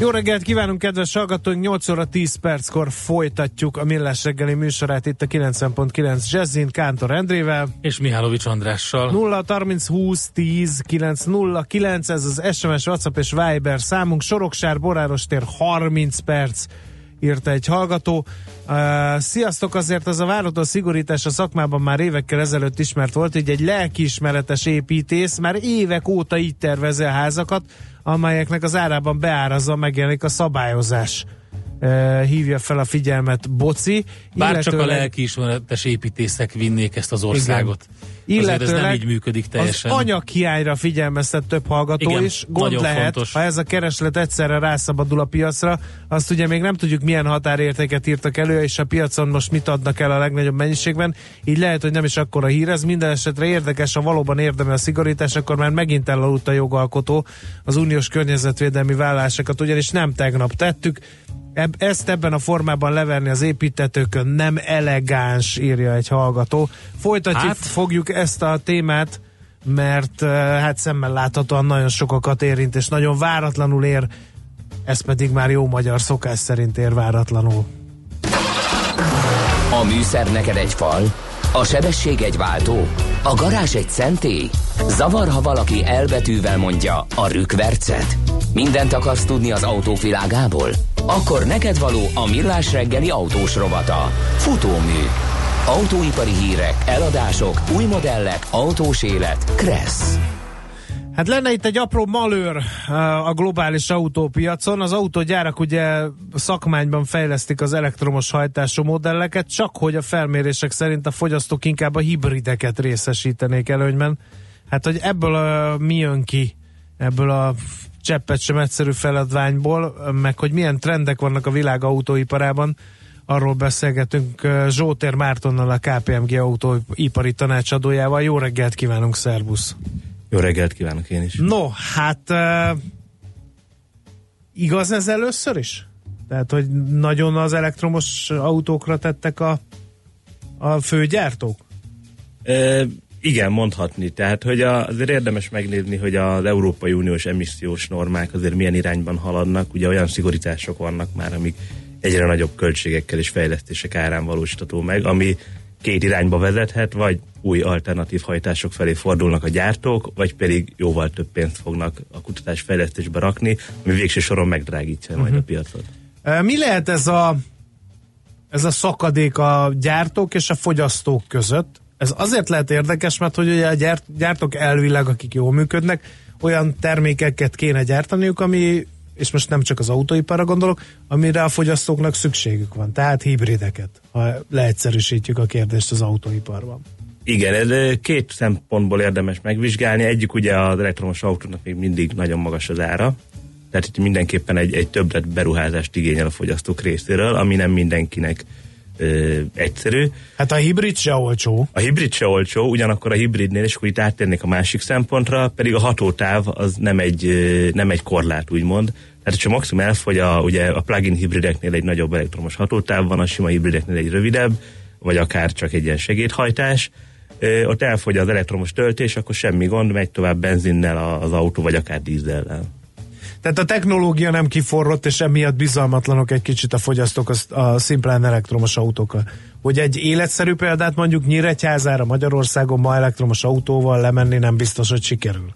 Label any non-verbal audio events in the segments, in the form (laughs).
Jó reggelt kívánunk, kedves hallgatóink! 8 óra 10 perckor folytatjuk a Millás reggeli műsorát itt a 90.9 Jazzin Kántor Endrével. És Mihálovics Andrással. 0 30 20 10 9 0 9, ez az SMS, WhatsApp és Viber számunk. Soroksár, Boráros tér 30 perc írta egy hallgató. Uh, sziasztok, azért az a váratlan szigorítás a szakmában már évekkel ezelőtt ismert volt, így egy lelkiismeretes építész már évek óta így tervezi a házakat, amelyeknek az árában beárazza megjelenik a szabályozás. Uh, hívja fel a figyelmet Boci. Bár csak a lelkiismeretes építészek vinnék ezt az országot. Igen. Illetőleg ez nem így működik teljesen. Az anyaghiányra figyelmeztet több hallgató Igen, is. Gond lehet, fontos. ha ez a kereslet egyszerre rászabadul a piacra, azt ugye még nem tudjuk milyen határértéket írtak elő, és a piacon most mit adnak el a legnagyobb mennyiségben. Így lehet, hogy nem is akkora hír. Ez minden esetre érdekes, ha valóban érdemel a szigorítás, akkor már megint elaludt a jogalkotó az uniós környezetvédelmi vállásokat, ugyanis nem tegnap tettük, Eb, ezt ebben a formában leverni az építetőkön nem elegáns, írja egy hallgató. Folytatjuk, hát? fogjuk ezt a témát, mert hát szemmel láthatóan nagyon sokakat érint, és nagyon váratlanul ér, ez pedig már jó magyar szokás szerint ér váratlanul. A műszer neked egy fal, a sebesség egy váltó, a garázs egy szentély. Zavar, ha valaki elbetűvel mondja a rükvercet. Mindent akarsz tudni az autóvilágából? Akkor neked való a millás reggeli autós rovata. Futómű. Autóipari hírek, eladások, új modellek, autós élet. Kressz. Hát lenne itt egy apró malőr a globális autópiacon. Az autógyárak ugye szakmányban fejlesztik az elektromos hajtású modelleket, csak hogy a felmérések szerint a fogyasztók inkább a hibrideket részesítenék előnyben. Hát, hogy ebből a, mi jön ki, ebből a cseppet sem egyszerű feladványból, meg hogy milyen trendek vannak a világ autóiparában, arról beszélgetünk Zsótér Mártonnal, a KPMG autóipari tanácsadójával. Jó reggelt kívánunk, szervusz! Jó reggelt kívánok én is! No, hát uh, igaz ez először is? Tehát, hogy nagyon az elektromos autókra tettek a, a főgyártók? E, igen, mondhatni. Tehát, hogy azért érdemes megnézni, hogy az Európai Uniós emissziós normák azért milyen irányban haladnak. Ugye olyan szigorítások vannak már, amik egyre nagyobb költségekkel és fejlesztések árán valósítható meg, ami két irányba vezethet, vagy új alternatív hajtások felé fordulnak a gyártók, vagy pedig jóval több pénzt fognak a kutatás fejlesztésbe rakni, ami végső soron megdrágítja uh-huh. majd a mhm. piacot. Mi lehet ez a, ez a szakadék a gyártók és a fogyasztók között? Ez azért lehet érdekes, mert hogy ugye a gyárt, gyártók elvileg, akik jól működnek, olyan termékeket kéne gyártaniuk, ami, és most nem csak az autóiparra gondolok, amire a fogyasztóknak szükségük van. Tehát hibrideket, ha leegyszerűsítjük a kérdést az autóiparban. Igen, ez két szempontból érdemes megvizsgálni. Egyik ugye az elektromos autónak még mindig nagyon magas az ára, tehát itt mindenképpen egy, egy többlet beruházást igényel a fogyasztók részéről, ami nem mindenkinek ö, egyszerű. Hát a hibrid se olcsó. A hibrid se olcsó, ugyanakkor a hibridnél, és akkor itt áttérnék a másik szempontra, pedig a hatótáv az nem egy, nem egy korlát, úgymond. Tehát, hogyha maximum elfogy a, ugye a plug-in hibrideknél egy nagyobb elektromos hatótáv van, a sima hibrideknél egy rövidebb, vagy akár csak egy ilyen segédhajtás, ott elfogy az elektromos töltés, akkor semmi gond, megy tovább benzinnel az autó, vagy akár dízellel. Tehát a technológia nem kiforrott, és emiatt bizalmatlanok egy kicsit a fogyasztók a, a szimplán elektromos autókkal. Hogy egy életszerű példát mondjuk Nyíregyházára Magyarországon ma elektromos autóval lemenni nem biztos, hogy sikerül.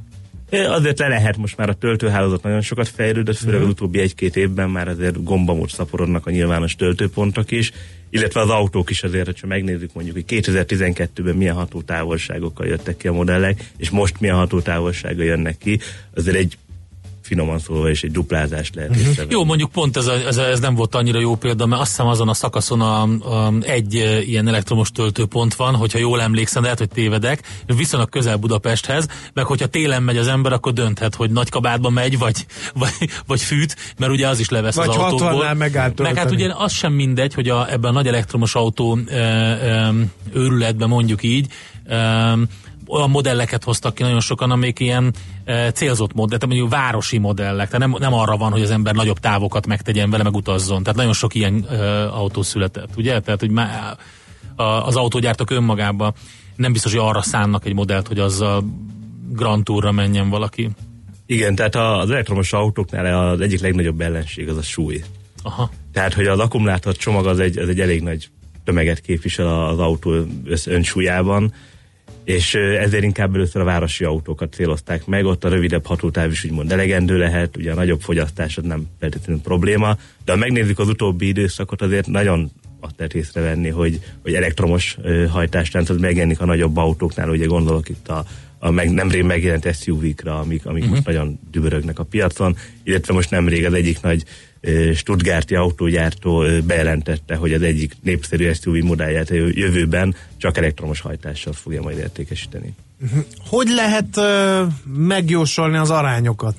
Azért le lehet most már a töltőhálózat nagyon sokat fejlődött, főleg az utóbbi egy-két évben már azért gombamód szaporodnak a nyilvános töltőpontok is, illetve az autók is azért, ha megnézzük mondjuk, hogy 2012-ben milyen hatótávolságokkal jöttek ki a modellek, és most milyen hatótávolsága jönnek ki, azért egy finoman szólva is egy duplázást lehet uh-huh. Jó, mondjuk pont ez, a, ez, ez nem volt annyira jó példa, mert azt hiszem azon a szakaszon a, a, egy e, ilyen elektromos töltőpont van, hogyha jól emlékszem, lehet, hogy tévedek, viszonylag közel Budapesthez, meg hogyha télen megy az ember, akkor dönthet, hogy nagy kabátba megy, vagy, vagy, vagy fűt, mert ugye az is levesz vagy az autóból. Meg meg hát ugye az sem mindegy, hogy a, ebben a nagy elektromos autó e, e, őrületben mondjuk így, e, olyan modelleket hoztak ki nagyon sokan, amik ilyen e, célzott modell, tehát mondjuk városi modellek, tehát nem, nem arra van, hogy az ember nagyobb távokat megtegyen vele, meg utazzon. Tehát nagyon sok ilyen e, autó született, ugye? Tehát, hogy má, a, az autógyártók önmagában nem biztos, hogy arra szánnak egy modellt, hogy azzal Grand Tourra menjen valaki. Igen, tehát az elektromos autóknál az egyik legnagyobb ellenség az a súly. Aha. Tehát, hogy az akkumulátor csomag az egy, az egy elég nagy tömeget képvisel az autó önsúlyában, és ezért inkább először a városi autókat célozták meg, ott a rövidebb hatótáv is úgymond elegendő lehet, ugye a nagyobb fogyasztás az nem feltétlenül probléma, de ha megnézzük az utóbbi időszakot, azért nagyon azt lehet észrevenni, hogy, hogy elektromos hajtástánc megjelenik a nagyobb autóknál, ugye gondolok itt a, a meg, nemrég megjelent SUV-kra, amik, amik uh-huh. most nagyon dübörögnek a piacon, illetve most nemrég az egyik nagy Stuttgarti autógyártó bejelentette, hogy az egyik népszerű SUV modellját jövőben csak elektromos hajtással fogja majd értékesíteni. Mhm. Hogy lehet megjósolni az arányokat?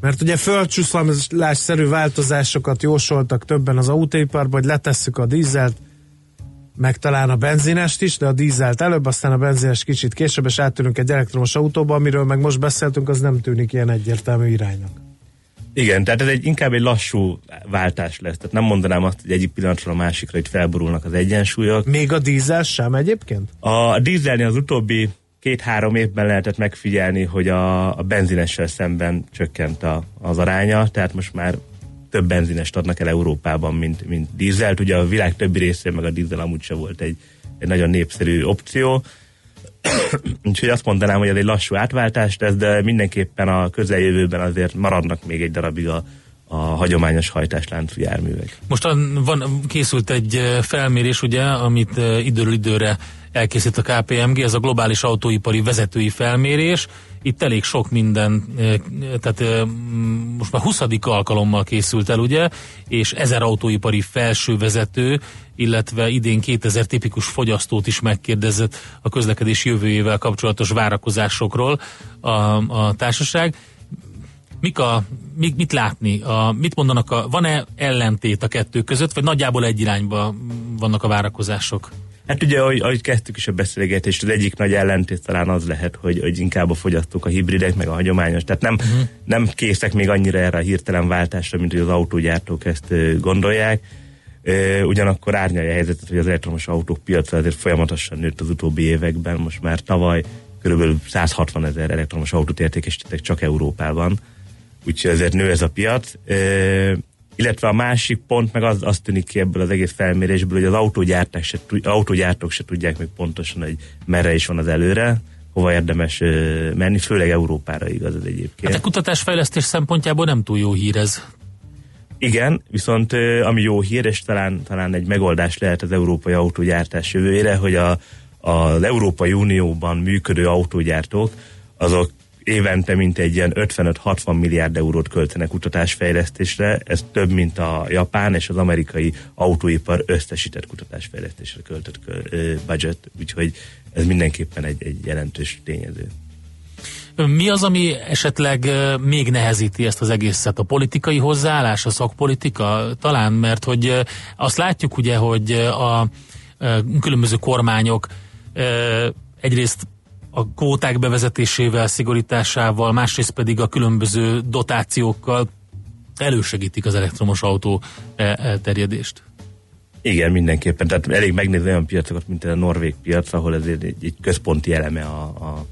Mert ugye földcsúszolásszerű változásokat jósoltak többen az autóiparban, hogy letesszük a dízelt, meg talán a benzinest is, de a dízelt előbb, aztán a benzines kicsit később, és áttűnünk egy elektromos autóba, amiről meg most beszéltünk, az nem tűnik ilyen egyértelmű iránynak. Igen, tehát ez egy, inkább egy lassú váltás lesz. Tehát nem mondanám azt, hogy egyik pillanatról a másikra itt felborulnak az egyensúlyok. Még a dízel sem egyébként? A dízelni az utóbbi két-három évben lehetett megfigyelni, hogy a, a benzinessel szemben csökkent a, az aránya, tehát most már több benzinest adnak el Európában, mint, mint dízelt. Ugye a világ többi részén meg a dízel amúgy se volt egy, egy nagyon népszerű opció. (coughs) Úgyhogy azt mondanám, hogy ez egy lassú átváltás lesz, de mindenképpen a közeljövőben azért maradnak még egy darabig a, a hagyományos hajtásláncú járművek. Most van, készült egy felmérés, ugye, amit időről időre elkészít a KPMG, ez a globális autóipari vezetői felmérés. Itt elég sok minden, tehát most már 20. alkalommal készült el, ugye, és ezer autóipari felsővezető, illetve idén 2000 tipikus fogyasztót is megkérdezett a közlekedés jövőjével kapcsolatos várakozásokról a, a társaság. Mik a, mit, mit látni? A, mit mondanak? A, van-e ellentét a kettő között, vagy nagyjából egy irányba vannak a várakozások? Hát ugye, ahogy, ahogy kezdtük is a beszélgetést, az egyik nagy ellentét talán az lehet, hogy, hogy inkább a fogyasztók a hibridek, meg a hagyományos. Tehát nem, uh-huh. nem készek még annyira erre a hirtelen váltásra, mint hogy az autógyártók ezt gondolják. Ugyanakkor árnyalja a helyzetet, hogy az elektromos autók piaca azért folyamatosan nőtt az utóbbi években. Most már tavaly körülbelül 160 ezer elektromos autót értékesítettek csak Európában. Úgyhogy ezért nő ez a piac. Illetve a másik pont meg az, az tűnik ki ebből az egész felmérésből, hogy az autógyártók se, autógyártók se tudják még pontosan, hogy merre is van az előre, hova érdemes menni, főleg Európára igaz ez egyébként. Hát a kutatásfejlesztés szempontjából nem túl jó hír ez. Igen, viszont ami jó hír, és talán, talán egy megoldás lehet az európai autógyártás jövőjére, hogy a, az Európai Unióban működő autógyártók azok évente mint egy ilyen 55-60 milliárd eurót költenek kutatásfejlesztésre, ez több, mint a japán és az amerikai autóipar összesített kutatásfejlesztésre költött budget, úgyhogy ez mindenképpen egy, egy jelentős tényező. Mi az, ami esetleg még nehezíti ezt az egészet? A politikai hozzáállás, a szakpolitika? Talán, mert hogy azt látjuk ugye, hogy a különböző kormányok egyrészt a kvóták bevezetésével, szigorításával, másrészt pedig a különböző dotációkkal elősegítik az elektromos autó terjedést. Igen, mindenképpen. Tehát elég megnézni olyan piacokat, mint a norvég piac, ahol ez egy, egy központi eleme a, a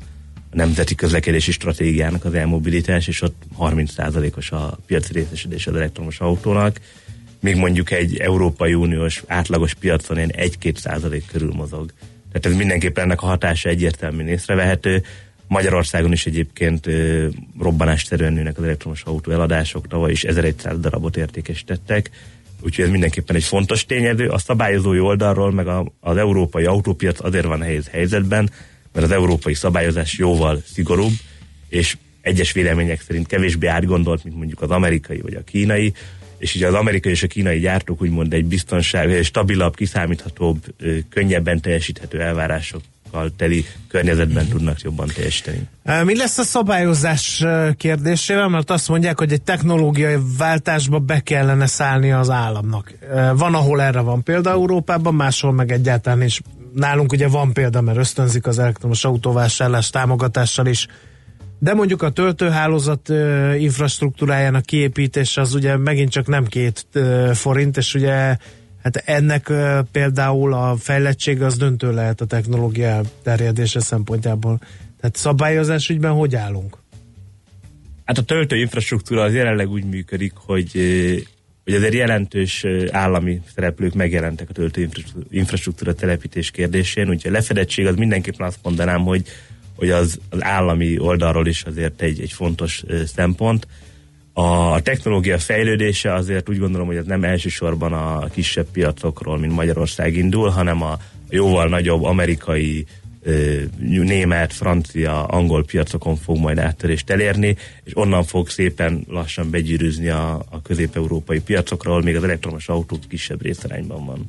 nemzeti közlekedési stratégiának az elmobilitás, és ott 30%-os a piaci részesedés az elektromos autónak, még mondjuk egy Európai Uniós átlagos piacon ilyen 1-2 százalék körül mozog. Tehát ez mindenképpen ennek a hatása egyértelműen észrevehető. Magyarországon is egyébként ö, robbanásszerűen nőnek az elektromos autó eladások, tavaly is 1100 darabot értékesítettek, úgyhogy ez mindenképpen egy fontos tényező. A szabályozói oldalról, meg a, az európai autópiac azért van nehéz helyzetben, mert az európai szabályozás jóval szigorúbb, és egyes vélemények szerint kevésbé átgondolt, mint mondjuk az amerikai vagy a kínai, és ugye az amerikai és a kínai gyártók úgymond egy biztonság, stabilabb, kiszámíthatóbb, könnyebben teljesíthető elvárásokkal teli környezetben tudnak jobban teljesíteni. Mi lesz a szabályozás kérdésével? Mert azt mondják, hogy egy technológiai váltásba be kellene szállni az államnak. Van, ahol erre van példa Európában, máshol meg egyáltalán is. Nálunk ugye van példa, mert ösztönzik az elektromos autóvásárlás támogatással is de mondjuk a töltőhálózat infrastruktúrájának kiépítése az ugye megint csak nem két uh, forint, és ugye hát ennek például a fejlettség az döntő lehet a technológia terjedése szempontjából. Tehát szabályozás ügyben hogy állunk? Hát a töltő infrastruktúra az jelenleg úgy működik, hogy hogy azért jelentős állami szereplők megjelentek a töltő infrastruktúra telepítés kérdésén, úgyhogy a lefedettség az mindenképpen azt mondanám, hogy hogy az, az állami oldalról is azért egy, egy fontos szempont. A technológia fejlődése azért úgy gondolom, hogy ez nem elsősorban a kisebb piacokról, mint Magyarország indul, hanem a jóval nagyobb amerikai, német, francia, angol piacokon fog majd áttörést elérni, és onnan fog szépen lassan begyűrűzni a, a közép-európai piacokról, még az elektromos autók kisebb részarányban van.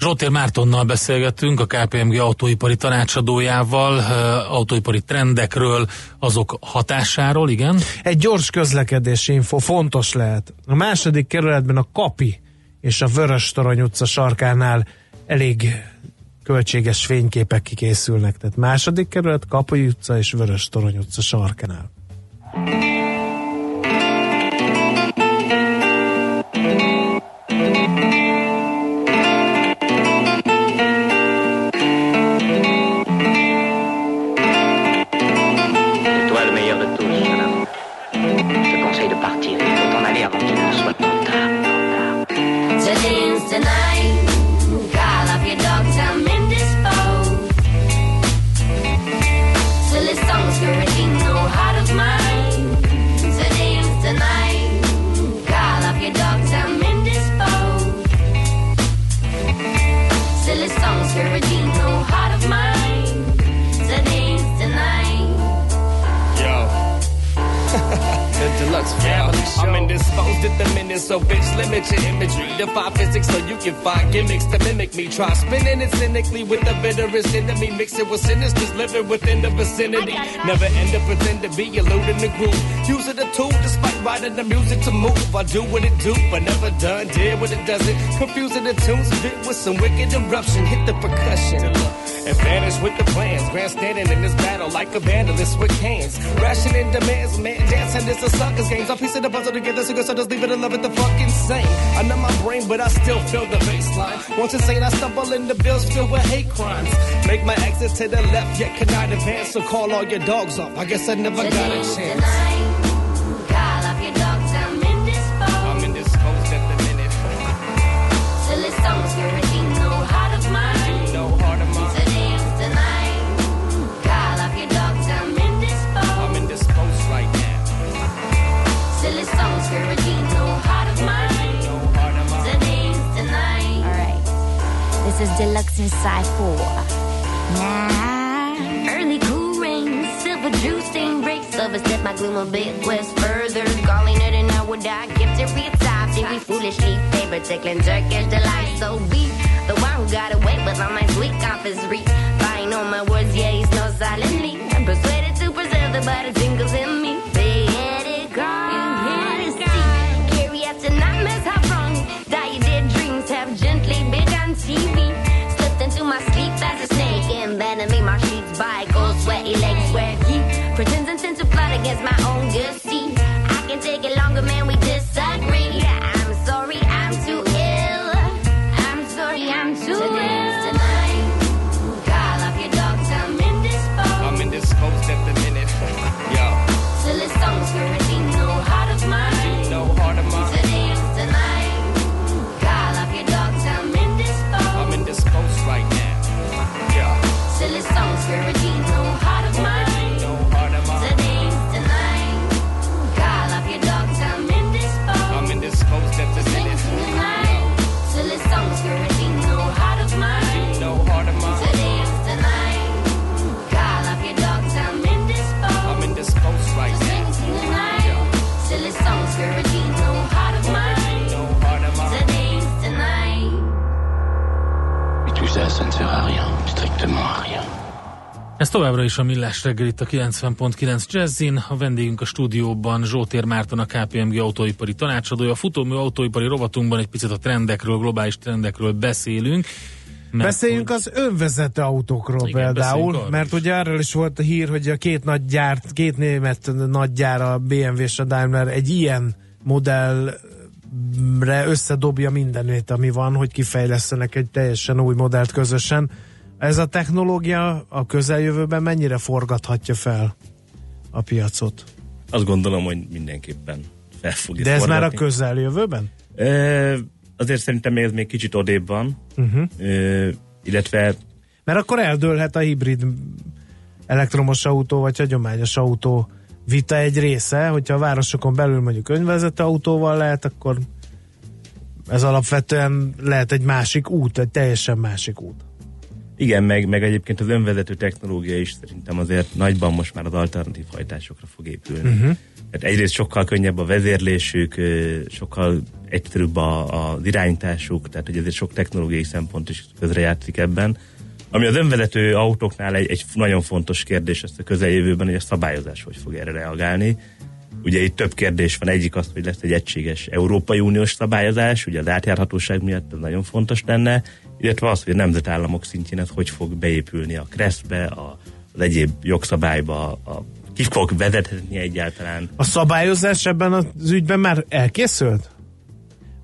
Zsoltér Mártonnal beszélgettünk, a KPMG autóipari tanácsadójával, autóipari trendekről, azok hatásáról, igen? Egy gyors közlekedési info fontos lehet. A második kerületben a Kapi és a Vörös Torony utca sarkánál elég költséges fényképek kikészülnek. Tehát második kerület, Kapi utca és Vörös Torony utca sarkánál. It with sinisters living within the vicinity. Never end up pretend to be eluding the groove. Use it a tool despite writing the music to move. I do what it do, but never done. Did what it doesn't. Confusing the tunes, bit with some wicked eruption. Hit the percussion and vanish with the plans. Grandstanding in this battle like a vandalist with cans. Rationing demands, man, dancing this a sucker's games. I piece of the puzzle together, so good, so just leave it and love it the fucking same. I know my brain, but I still feel the baseline. Once insane, I stumble in the bills filled with hate crimes. Make my exit to the left, yet cannot advance, so call all your dogs off. I guess I never got a chance. Is deluxe inside four. Nah. Early cool rain, silver juice stain breaks. Overstep my gloom a bit west further. Calling it an hour die, gift every time. See, we foolishly favor tickling Turkish delight. So be the one who got away with all my sweet confidence. Buying on my words, yeah, he's no silently. I'm persuaded to preserve the butter tingles in me. TV. Slipped into my sleep as a snake, envenoming my sheets by gold. sweaty legs where he pretends and tends to fight against my own good seat. I can take it longer, man. We Ez továbbra is a Millás reggel itt a 90.9 Jazzin. A vendégünk a stúdióban Zsótér Márton, a KPMG autóipari tanácsadója. A futómű autóipari rovatunkban egy picit a trendekről, globális trendekről beszélünk. Mert Beszéljünk az önvezető autókról Igen, például, mert is. ugye arról is volt a hír, hogy a két nagy gyárt, két német nagy gyár, a BMW és a Daimler egy ilyen modellre összedobja mindenét, ami van, hogy kifejlesztenek egy teljesen új modellt közösen. Ez a technológia a közeljövőben mennyire forgathatja fel a piacot? Azt gondolom, hogy mindenképpen fel fogja De ez már a forgatni. közeljövőben? Ö, azért szerintem ez még kicsit odébb van, uh-huh. Ö, illetve Mert akkor eldőlhet a hibrid elektromos autó vagy hagyományos autó vita egy része, hogyha a városokon belül mondjuk önvezető autóval lehet, akkor ez alapvetően lehet egy másik út, egy teljesen másik út. Igen, meg, meg egyébként az önvezető technológia is szerintem azért nagyban most már az alternatív hajtásokra fog épülni. Uh-huh. Tehát egyrészt sokkal könnyebb a vezérlésük, sokkal egyszerűbb a, az irányításuk, tehát hogy ezért sok technológiai szempont is közrejátszik ebben. Ami az önvezető autóknál egy, egy nagyon fontos kérdés ezt a közeljövőben, hogy a szabályozás hogy fog erre reagálni. Ugye itt több kérdés van, egyik az, hogy lesz egy egységes Európai Uniós szabályozás, ugye az átjárhatóság miatt ez nagyon fontos lenne, illetve az, hogy a nemzetállamok szintjén ez hogy fog beépülni a KRESZ-be, a, az egyéb jogszabályba, a, ki fog vezetni egyáltalán. A szabályozás ebben az ügyben már elkészült?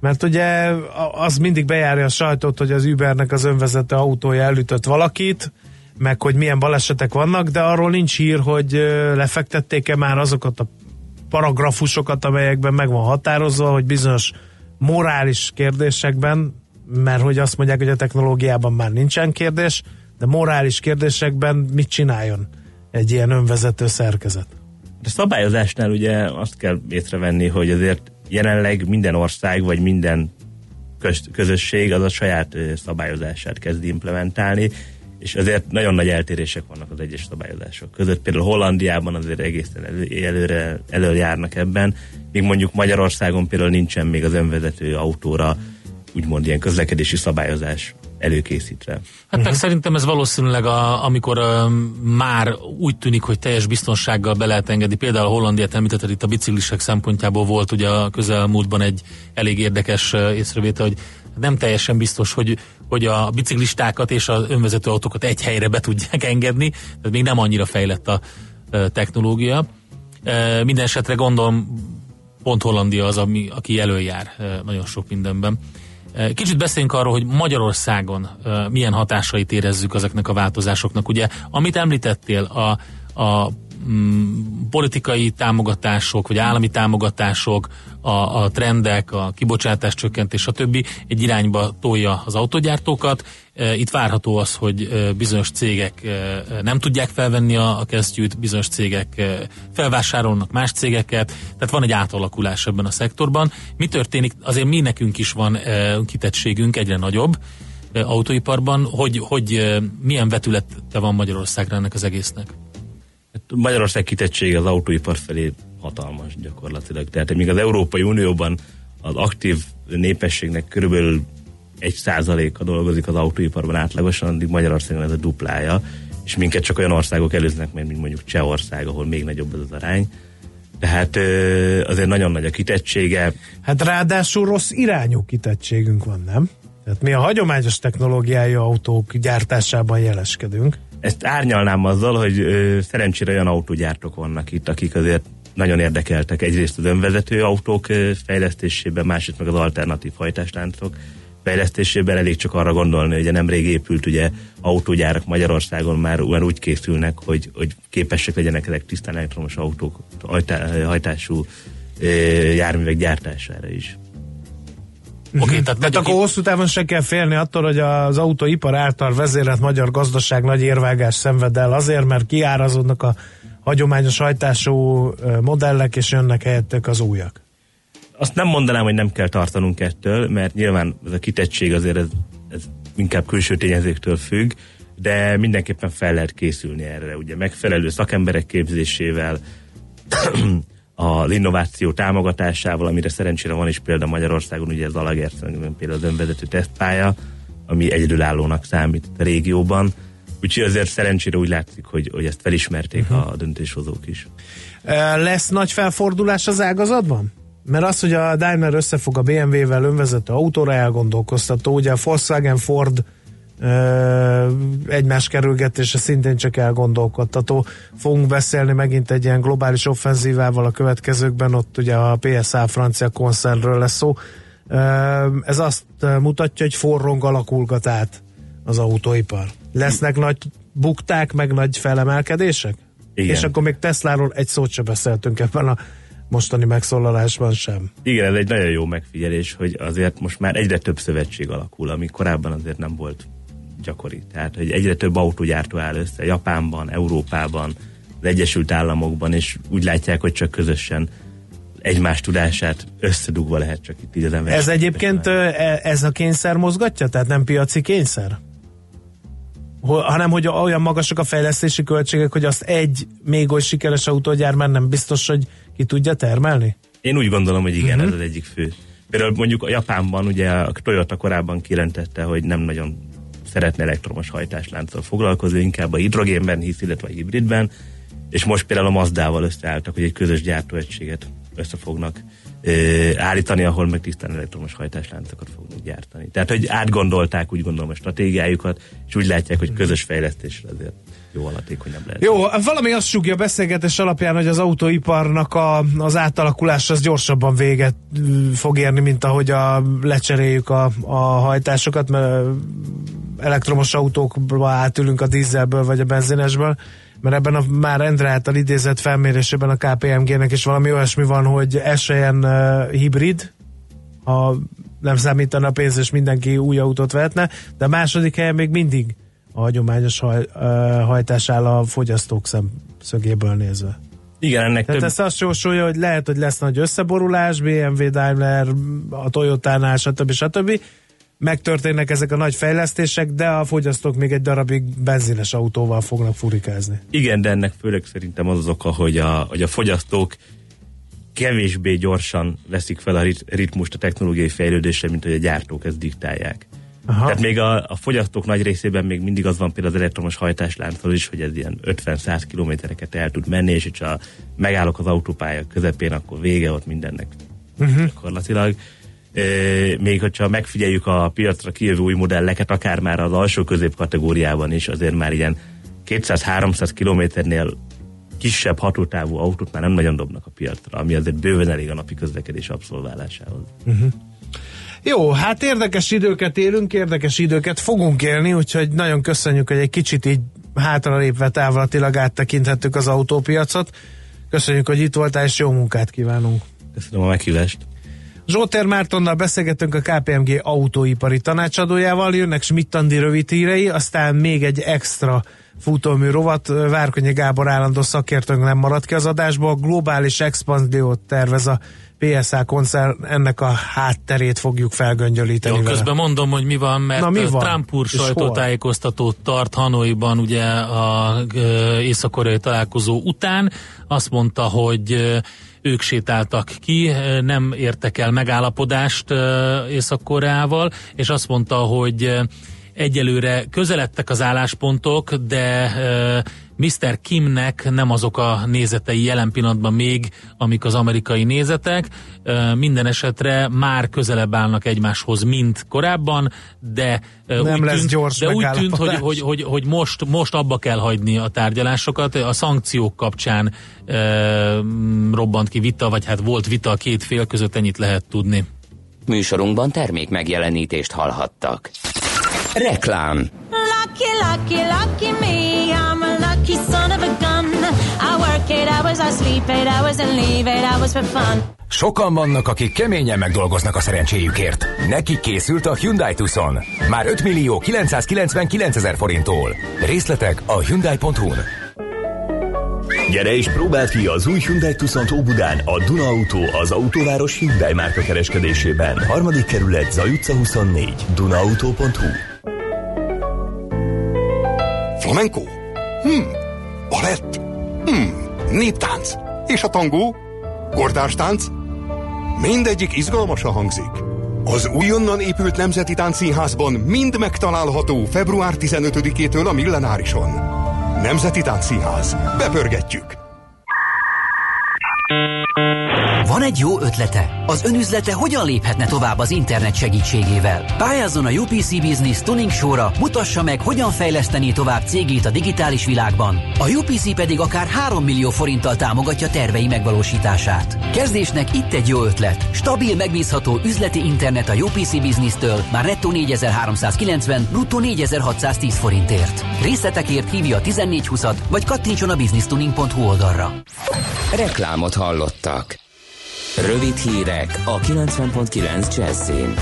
Mert ugye az mindig bejárja a sajtót, hogy az Ubernek az önvezető autója elütött valakit, meg hogy milyen balesetek vannak, de arról nincs hír, hogy lefektették-e már azokat a paragrafusokat, amelyekben meg van határozva, hogy bizonyos morális kérdésekben, mert hogy azt mondják, hogy a technológiában már nincsen kérdés, de morális kérdésekben mit csináljon egy ilyen önvezető szerkezet? A szabályozásnál ugye azt kell észrevenni, hogy azért jelenleg minden ország, vagy minden köz- közösség az a saját szabályozását kezdi implementálni, és azért nagyon nagy eltérések vannak az egyes szabályozások között. Például Hollandiában azért egészen elő, előre, előjárnak ebben, míg mondjuk Magyarországon például nincsen még az önvezető autóra úgymond ilyen közlekedési szabályozás előkészítve. Hát uh-huh. meg szerintem ez valószínűleg, a, amikor uh, már úgy tűnik, hogy teljes biztonsággal be lehet engedni. Például a Hollandiát említetted itt a biciklisek szempontjából volt ugye a közelmúltban egy elég érdekes észrevétel, hogy nem teljesen biztos, hogy, hogy a biciklistákat és az önvezető autókat egy helyre be tudják engedni, tehát még nem annyira fejlett a technológia. Minden esetre gondolom pont Hollandia az, ami, aki előjár nagyon sok mindenben. Uh, Kicsit beszéljünk arról, hogy Magyarországon uh, milyen hatásait érezzük ezeknek a változásoknak. Ugye, amit említettél, a, a politikai támogatások, vagy állami támogatások, a, a trendek, a kibocsátás csökkentés, stb. egy irányba tolja az autogyártókat. E, Itt várható az, hogy e, bizonyos cégek e, nem tudják felvenni a, a kesztyűt, bizonyos cégek felvásárolnak más cégeket, tehát van egy átalakulás ebben a szektorban. Mi történik? Azért mi nekünk is van kitettségünk egyre nagyobb autóiparban, hogy, hogy milyen vetülete van Magyarországra ennek az egésznek? Magyarország kitettsége az autóipar felé hatalmas gyakorlatilag. Tehát még az Európai Unióban az aktív népességnek körülbelül egy százaléka dolgozik az autóiparban átlagosan, addig Magyarországon ez a duplája, és minket csak olyan országok előznek meg, mint mondjuk Csehország, ahol még nagyobb ez az arány. Tehát azért nagyon nagy a kitettsége. Hát ráadásul rossz irányú kitettségünk van, nem? Tehát mi a hagyományos technológiájú autók gyártásában jeleskedünk. Ezt árnyalnám azzal, hogy ö, szerencsére olyan autógyártók vannak itt, akik azért nagyon érdekeltek egyrészt az önvezető autók fejlesztésében, másrészt meg az alternatív hajtásláncok fejlesztésében elég csak arra gondolni, hogy nemrég épült ugye autógyárak Magyarországon már, már úgy készülnek, hogy, hogy képesek legyenek ezek tisztán elektromos autók hajtá, hajtású járművek gyártására is. Oké, okay, tehát, Tehát vagyok akkor hosszú távon se kell félni attól, hogy az autóipar által vezérelt magyar gazdaság nagy érvágás szenved el azért, mert kiárazódnak a hagyományos hajtású modellek, és jönnek helyettük az újak. azt nem mondanám, hogy nem kell tartanunk ettől, mert nyilván ez a kitettség azért ez, ez inkább külső tényezőktől függ, de mindenképpen fel lehet készülni erre, ugye megfelelő szakemberek képzésével, (clears throat) az innováció támogatásával, amire szerencsére van is példa Magyarországon, ugye az Alagerszegben például az önvezető tesztpálya, ami egyedülállónak számít a régióban. Úgyhogy azért szerencsére úgy látszik, hogy, hogy ezt felismerték uh-huh. a döntéshozók is. Lesz nagy felfordulás az ágazatban? Mert az, hogy a Daimler összefog a BMW-vel önvezető autóra elgondolkoztató, ugye a Volkswagen Ford ö, egymás kerülgetése szintén csak elgondolkodtató. Fogunk beszélni megint egy ilyen globális offenzívával a következőkben, ott ugye a PSA francia koncernről lesz szó. Ez azt mutatja, hogy forrong alakulgat át az autóipar. Lesznek nagy bukták, meg nagy felemelkedések? Igen. És akkor még Tesláról egy szót sem beszéltünk ebben a mostani megszólalásban sem. Igen, ez egy nagyon jó megfigyelés, hogy azért most már egyre több szövetség alakul, ami korábban azért nem volt gyakori. Tehát, hogy egyre több autógyártó áll össze Japánban, Európában, az Egyesült Államokban, és úgy látják, hogy csak közösen egymás tudását összedugva lehet csak itt igazán Ez egyébként e- ez a kényszer mozgatja? Tehát nem piaci kényszer? Hanem hogy olyan magasak a fejlesztési költségek, hogy azt egy még oly sikeres autógyár már nem biztos, hogy ki tudja termelni? Én úgy gondolom, hogy igen, uh-huh. ez az egyik fő. Például mondjuk a Japánban ugye a Toyota korábban kijelentette, hogy nem nagyon szeretne elektromos hajtáslánccal foglalkozni, inkább a hidrogénben hisz, illetve a hibridben, és most például a Mazdával összeálltak, hogy egy közös gyártóegységet össze fognak ö, állítani, ahol meg tisztán elektromos hajtásláncokat fognak gyártani. Tehát, hogy átgondolták, úgy gondolom, a stratégiájukat, és úgy látják, hogy közös fejlesztésre azért jó hatékonyabb lehet. Jó, valami azt sugja a beszélgetés alapján, hogy az autóiparnak a, az átalakulás az gyorsabban véget fog érni, mint ahogy a, lecseréljük a, a hajtásokat, mert elektromos autókba átülünk a dízelből vagy a benzinesből, mert ebben a már Endre által idézett felmérésében a KPMG-nek is valami olyasmi van, hogy eselyen uh, hibrid, ha nem számítana a pénz, és mindenki új autót vehetne, de a második helyen még mindig a hagyományos haj, uh, hajtás áll a fogyasztók szemszögéből nézve. Igen, ennek Tehát több, ezt azt jósolja, hogy lehet, hogy lesz nagy összeborulás, BMW, Daimler, a Toyota-nál, stb. stb. Megtörténnek ezek a nagy fejlesztések, de a fogyasztók még egy darabig benzines autóval fognak furikázni. Igen, de ennek főleg szerintem az az oka, hogy a, hogy a fogyasztók kevésbé gyorsan veszik fel a rit- ritmust a technológiai fejlődésre, mint hogy a gyártók ezt diktálják. Aha. Tehát még a, a fogyasztók nagy részében még mindig az van például az elektromos hajtásláncról is, hogy ez ilyen 50-100 kilométereket el tud menni, és ha megállok az autópálya közepén, akkor vége ott mindennek uh-huh. gyakorlatilag. Még hogyha megfigyeljük a piacra kijövő új modelleket, akár már az alsó közép kategóriában is, azért már ilyen 200-300 kilométernél kisebb hatótávú autót már nem nagyon dobnak a piacra, ami azért bőven elég a napi közlekedés abszolválásához. Jó, hát érdekes időket élünk, érdekes időket fogunk élni, úgyhogy nagyon köszönjük, hogy egy kicsit így hátralépve távlatilag áttekinthettük az autópiacot. Köszönjük, hogy itt voltál, és jó munkát kívánunk. Köszönöm a meghívást. Zsóter Mártonnal beszélgetünk a KPMG autóipari tanácsadójával, jönnek Schmidt-Andi rövid hírei, aztán még egy extra futómű rovat. Várkonyi Gábor állandó szakértőnk nem maradt ki az adásból. Globális expanziót tervez a PSA koncern, ennek a hátterét fogjuk felgöngyölíteni Jó, vele. közben mondom, hogy mi van, mert Na, mi van? Trump úr sajtótájékoztatót tart Hanoiban ugye a észak-koreai találkozó után. Azt mondta, hogy ők sétáltak ki, nem értek el megállapodást Észak-Koreával, és azt mondta, hogy egyelőre közeledtek az álláspontok, de Mr. Kimnek nem azok a nézetei jelen pillanatban még, amik az amerikai nézetek. Minden esetre már közelebb állnak egymáshoz, mint korábban, de Nem úgy lesz tűnt, gyors de úgy tűnt, hogy, hogy, hogy, hogy most, most abba kell hagyni a tárgyalásokat. A szankciók kapcsán ö, robbant ki vita, vagy hát volt vita a két fél között, ennyit lehet tudni. Műsorunkban termék megjelenítést hallhattak. Reklám Lucky, lucky, lucky me. I'm a lucky son of a gun. I work eight hours, I sleep eight hours, and leave eight hours for fun. Sokan vannak, akik keményen megdolgoznak a szerencséjükért. Nekik készült a Hyundai Tucson. Már 5 millió 999 ezer forinttól. Részletek a Hyundai.hu-n. Gyere és próbáld ki az új Hyundai Tucson Óbudán, a Duna Auto, az autóváros Hyundai márka kereskedésében. Harmadik kerület, Zaj utca 24, dunaauto.hu Flamenco? Hm. Balett? Hm. Néptánc? És a tangó? Kortárs tánc? Mindegyik izgalmasan hangzik. Az újonnan épült Nemzeti Táncszínházban mind megtalálható február 15-től a Millenárison. Nemzeti Táncszínház. Bepörgetjük! Van egy jó ötlete? Az önüzlete hogyan léphetne tovább az internet segítségével? Pályázzon a UPC Business Tuning Show-ra, mutassa meg, hogyan fejleszteni tovább cégét a digitális világban. A UPC pedig akár 3 millió forinttal támogatja tervei megvalósítását. Kezdésnek itt egy jó ötlet. Stabil, megbízható üzleti internet a UPC Business-től már nettó 4390, bruttó 4610 forintért. Részletekért hívja a 1420-at, vagy kattintson a businesstuning.hu oldalra. Reklámot hallottak. Rövid hírek a 90.9 Jazzin.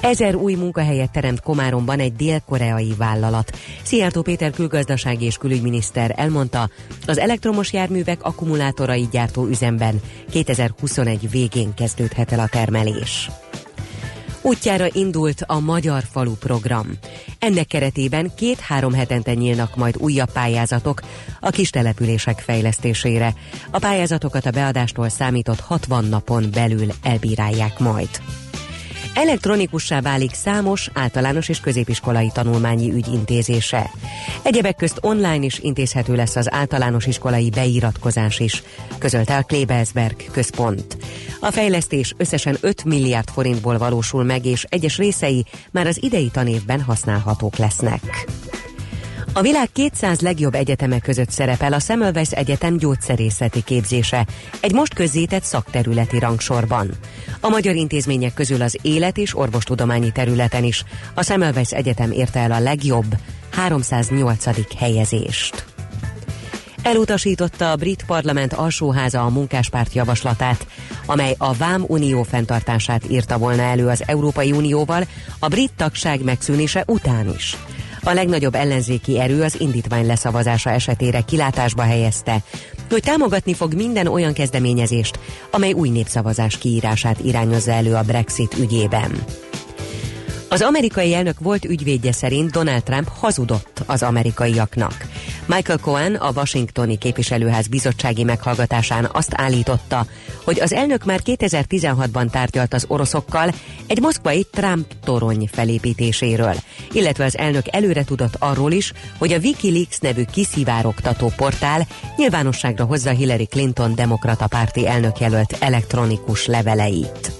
Ezer új munkahelyet teremt Komáromban egy dél-koreai vállalat. Szijjártó Péter külgazdasági és külügyminiszter elmondta, az elektromos járművek akkumulátorai gyártó üzemben 2021 végén kezdődhet el a termelés. Útjára indult a Magyar Falu program. Ennek keretében két-három hetente nyílnak majd újabb pályázatok a kis települések fejlesztésére. A pályázatokat a beadástól számított 60 napon belül elbírálják majd. Elektronikussá válik számos általános és középiskolai tanulmányi ügy intézése. Egyebek közt online is intézhető lesz az általános iskolai beiratkozás is, közölte a Klebelsberg központ. A fejlesztés összesen 5 milliárd forintból valósul meg, és egyes részei már az idei tanévben használhatók lesznek. A világ 200 legjobb egyeteme között szerepel a Semmelweis Egyetem gyógyszerészeti képzése, egy most közzétett szakterületi rangsorban. A magyar intézmények közül az élet és orvostudományi területen is a Semmelweis Egyetem érte el a legjobb, 308. helyezést. Elutasította a brit parlament alsóháza a munkáspárt javaslatát, amely a Vám Unió fenntartását írta volna elő az Európai Unióval a brit tagság megszűnése után is. A legnagyobb ellenzéki erő az indítvány leszavazása esetére kilátásba helyezte, hogy támogatni fog minden olyan kezdeményezést, amely új népszavazás kiírását irányozza elő a Brexit ügyében. Az amerikai elnök volt ügyvédje szerint Donald Trump hazudott az amerikaiaknak. Michael Cohen a Washingtoni képviselőház bizottsági meghallgatásán azt állította, hogy az elnök már 2016-ban tárgyalt az oroszokkal egy moszkvai Trump torony felépítéséről, illetve az elnök előre tudott arról is, hogy a Wikileaks nevű kiszivárogtató portál nyilvánosságra hozza Hillary Clinton demokrata párti elnökjelölt elektronikus leveleit.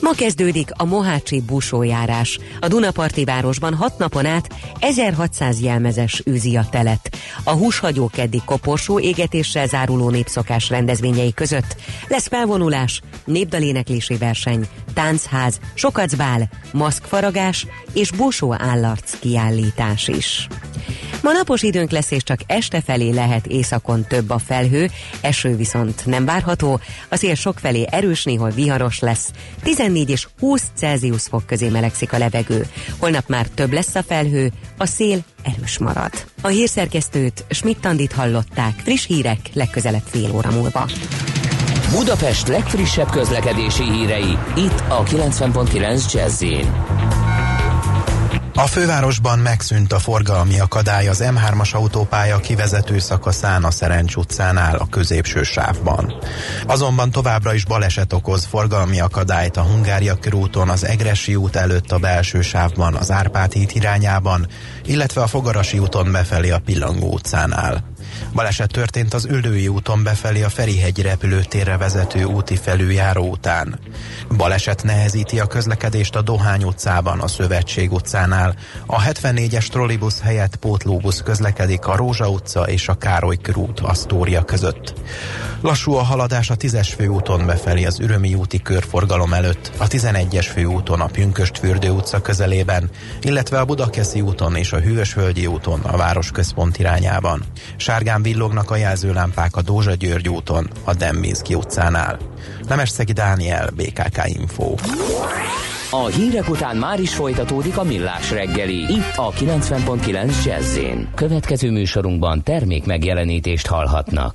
Ma kezdődik a Mohácsi busójárás. A Dunaparti városban hat napon át 1600 jelmezes űzi a telet. A húshagyó keddi koporsó égetéssel záruló népszokás rendezvényei között lesz felvonulás, népdaléneklési verseny, táncház, sokacbál, maszkfaragás és busó állarc kiállítás is. Ma napos időnk lesz, és csak este felé lehet északon több a felhő, eső viszont nem várható, a szél felé erős, néhol viharos lesz, 14 és 20 Celsius fok közé melegszik a levegő. Holnap már több lesz a felhő, a szél erős marad. A hírszerkesztőt Schmidt-Tandit hallották, friss hírek legközelebb fél óra múlva. Budapest legfrissebb közlekedési hírei, itt a 90.9 jazz a fővárosban megszűnt a forgalmi akadály az M3-as autópálya kivezető szakaszán a Szerencs utcánál a középső sávban. Azonban továbbra is baleset okoz forgalmi akadályt a Hungária körúton az Egresi út előtt a belső sávban az Árpád híd irányában, illetve a Fogarasi úton befelé a Pillangó utcánál. Baleset történt az Üldői úton befelé a Ferihegy repülőtérre vezető úti felüljáró után. Baleset nehezíti a közlekedést a Dohány utcában, a Szövetség utcánál. A 74-es trollibusz helyett pótlóbusz közlekedik a Rózsa utca és a Károly körút Asztória között. Lassú a haladás a 10-es főúton befelé az Ürömi úti körforgalom előtt, a 11-es főúton a Pünköstfürdő utca közelében, illetve a Budakeszi úton és a Hűvösvölgyi úton a városközpont irányában. Sárgán villognak a jelzőlámpák a Dózsa György úton, a Demminszki utcánál. Nemesszegi Dániel, BKK Info. A hírek után már is folytatódik a millás reggeli. Itt a 90.9 jazz Következő műsorunkban termék megjelenítést hallhatnak.